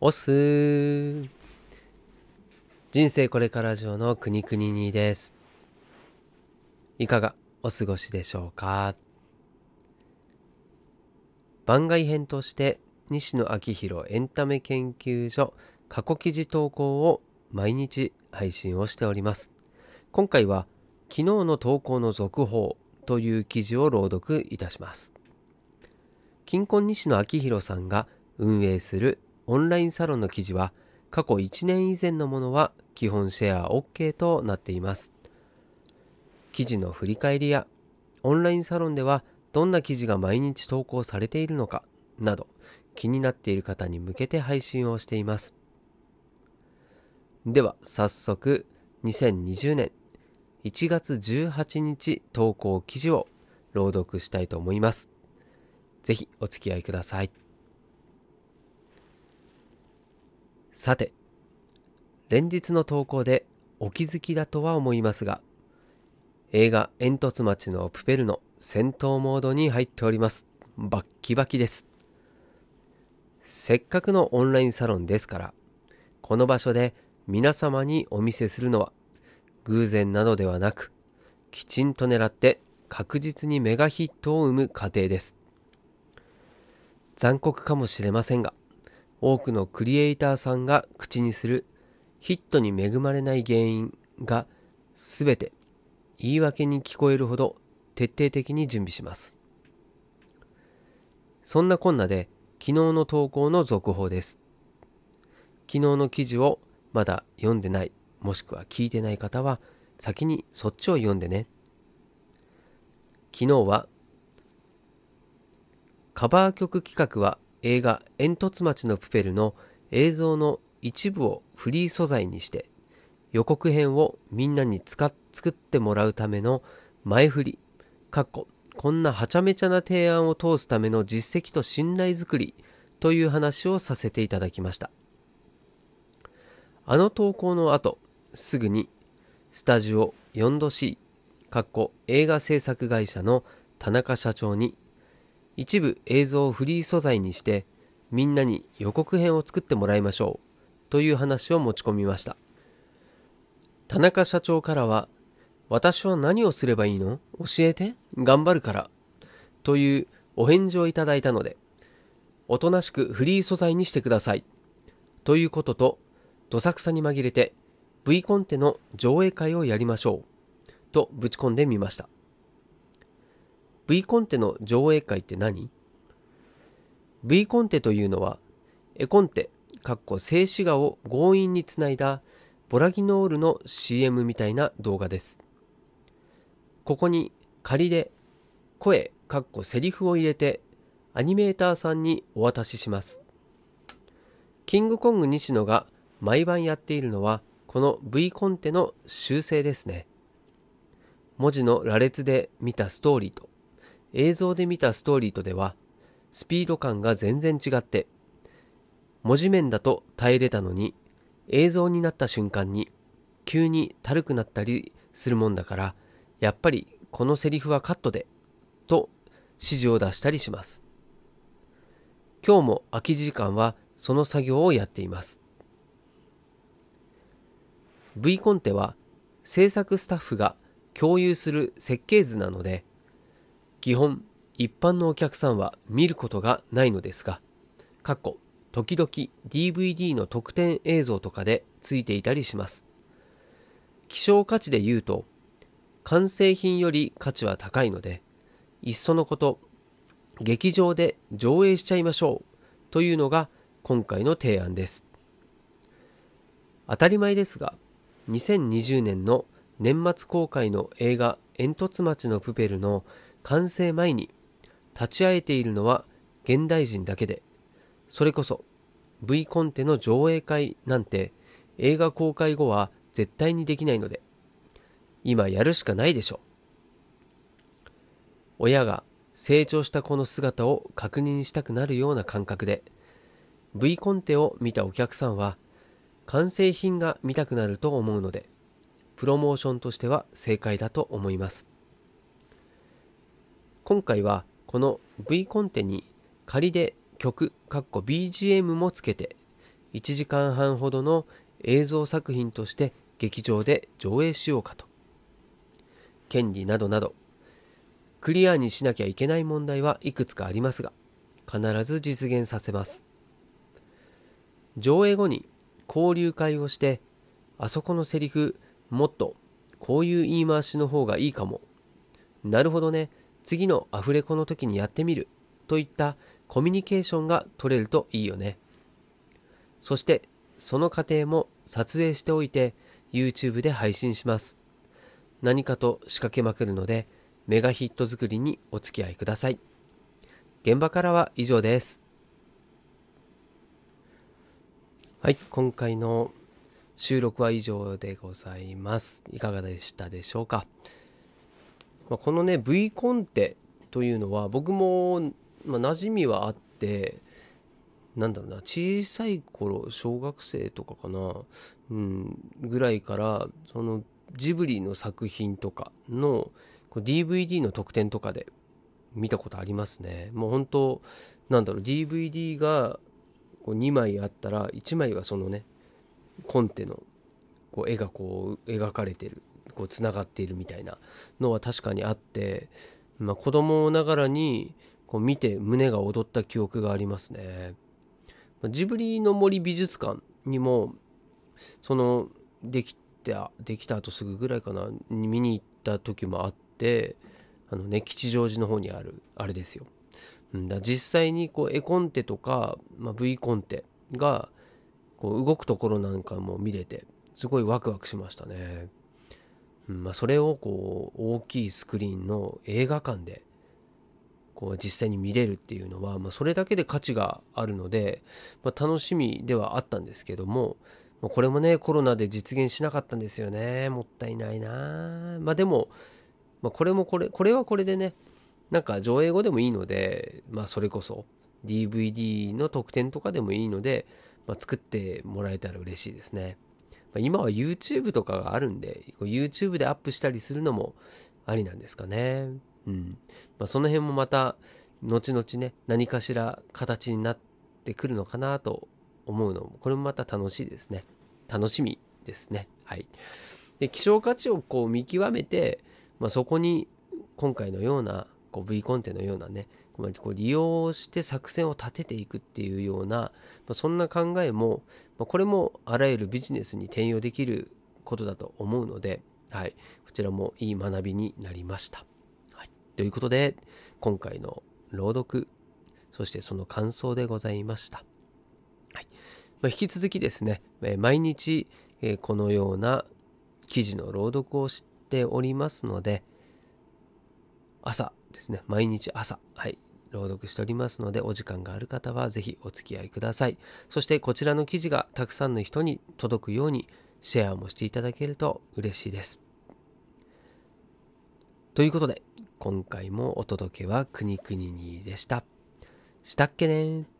おす。人生これから上のくにくににです。いかがお過ごしでしょうか？番外編として西野昭弘エンタメ研究所過去記事投稿を毎日配信をしております。今回は昨日の投稿の続報という記事を朗読いたします。金婚西野昭弘さんが運営するオンラインサロンの記事は過去1年以前のものは基本シェア OK となっています。記事の振り返りやオンラインサロンではどんな記事が毎日投稿されているのかなど気になっている方に向けて配信をしています。では早速2020年1月18日投稿記事を朗読したいと思います。ぜひお付き合いください。さて、連日の投稿でお気づきだとは思いますが、映画煙突町のプペルの戦闘モードに入っております。バッキバキです。せっかくのオンラインサロンですから、この場所で皆様にお見せするのは偶然などではなく、きちんと狙って確実にメガヒットを生む過程です。残酷かもしれませんが、多くのクリエイターさんが口にするヒットに恵まれない原因が全て言い訳に聞こえるほど徹底的に準備します。そんなこんなで昨日の投稿の続報です。昨日の記事をまだ読んでない、もしくは聞いてない方は先にそっちを読んでね。昨日はカバー曲企画は映画「煙突町のプペル」の映像の一部をフリー素材にして予告編をみんなに使っ作ってもらうための前振りかっここんなはちゃめちゃな提案を通すための実績と信頼づくりという話をさせていただきました。あの投稿の後すぐにスタジオ 4°C かっこ映画制作会社の田中社長に一部映像をフリー素材にしてみんなに予告編を作ってもらいましょうという話を持ち込みました。田中社長からは私は何をすればいいの？教えて。頑張るからというお返事をいただいたのでおとなしくフリー素材にしてくださいということとどさくさに紛れて V コンテの上映会をやりましょうとぶち込んでみました。V コンテの上映会って何 ?V コンテというのは、絵コンテ、かっこ静止画を強引につないだボラギノールの CM みたいな動画です。ここに仮で声、かっこセリフを入れてアニメーターさんにお渡しします。キングコング西野が毎晩やっているのはこの V コンテの修正ですね。文字の羅列で見たストーリーと映像で見たストーリーとではスピード感が全然違って文字面だと耐えれたのに映像になった瞬間に急にたるくなったりするもんだからやっぱりこのセリフはカットでと指示を出したりします。今日も空き時間はその作業をやっています。V コンテは制作スタッフが共有する設計図なので基本、一般のお客さんは見ることがないのですが、過去、時々 DVD の特典映像とかでついていたりします。希少価値で言うと、完成品より価値は高いので、いっそのこと、劇場で上映しちゃいましょうというのが今回の提案です。当たり前ですが、2020年の年末公開の映画煙突町のプペルの完成前に立ち会えているのは現代人だけで、それこそ V コンテの上映会なんて映画公開後は絶対にできないので、今やるしかないでしょ。親が成長した子の姿を確認したくなるような感覚で、V コンテを見たお客さんは完成品が見たくなると思うので、プロモーションとしては正解だと思います。今回はこの V コンテに仮で曲、BGM もつけて1時間半ほどの映像作品として劇場で上映しようかと。権利などなど、クリアにしなきゃいけない問題はいくつかありますが、必ず実現させます。上映後に交流会をして、あそこのセリフ、もっとこういう言い回しの方がいいかも。なるほどね。次のアフレコの時にやってみる。といったコミュニケーションが取れるといいよね。そして、その過程も撮影しておいて YouTube で配信します。何かと仕掛けまくるので、メガヒット作りにお付き合いください。現場からは以上です。はい、今回の収録は以上でございます。いかがでしたでしょうか？まあ、このね、V コンテというのは僕も、まあ、馴染みはあって、なんだろうな、小さい頃、小学生とかかな、うん、ぐらいから、そのジブリの作品とかの DVD の特典とかで見たことありますね。もう本当、なんだろう、DVD がこう2枚あったら、1枚はそのね、コンテのこう絵がこう描かれてる、こう繋がっているみたいなのは確かにあって、まあ、子供ながらにこう見て胸が躍った記憶がありますね。ジブリの森美術館にも、その、できた、できた後すぐぐらいかな、見に行った時もあって、あのね、吉祥寺の方にある、あれですよ。だ実際にこう絵コンテとか、まあ、V コンテがこう動くところなんかも見れてすごいワクワクしましたね。まあ、それをこう大きいスクリーンの映画館でこう実際に見れるっていうのは、まあ、それだけで価値があるので、まあ、楽しみではあったんですけども、まあ、これもねコロナで実現しなかったんですよねもったいないなまあでも、まあ、これもこれこれはこれでねなんか上映後でもいいので、まあそれこそ DVD の特典とかでもいいので、まあ、作ってもらえたら嬉しいですね。ま、今は YouTube とかがあるんで、YouTube でアップしたりするのもありなんですかね。うん。まあ、その辺もまた、後々ね、何かしら形になってくるのかなと思うのも、これもまた楽しいですね。楽しみですね。はい。で、希少価値をこう見極めて、まあ、そこに今回のようなこう V コンテのようなね、こう利用して作戦を立てていくっていうような、まあ、そんな考えも、まあ、これもあらゆるビジネスに転用できることだと思うので、はい、こちらもいい学びになりました。はい、ということで、今回の朗読、そしてその感想でございました。はい。まあ、引き続きですね、毎日、えこのような記事の朗読をしておりますので、朝ですね、毎日朝、はい、朗読しておりますので、お時間がある方はぜひお付き合いください。そしてこちらの記事がたくさんの人に届くようにシェアもしていただけると嬉しいです。ということで、今回もお届けはくにくににでした。したっけね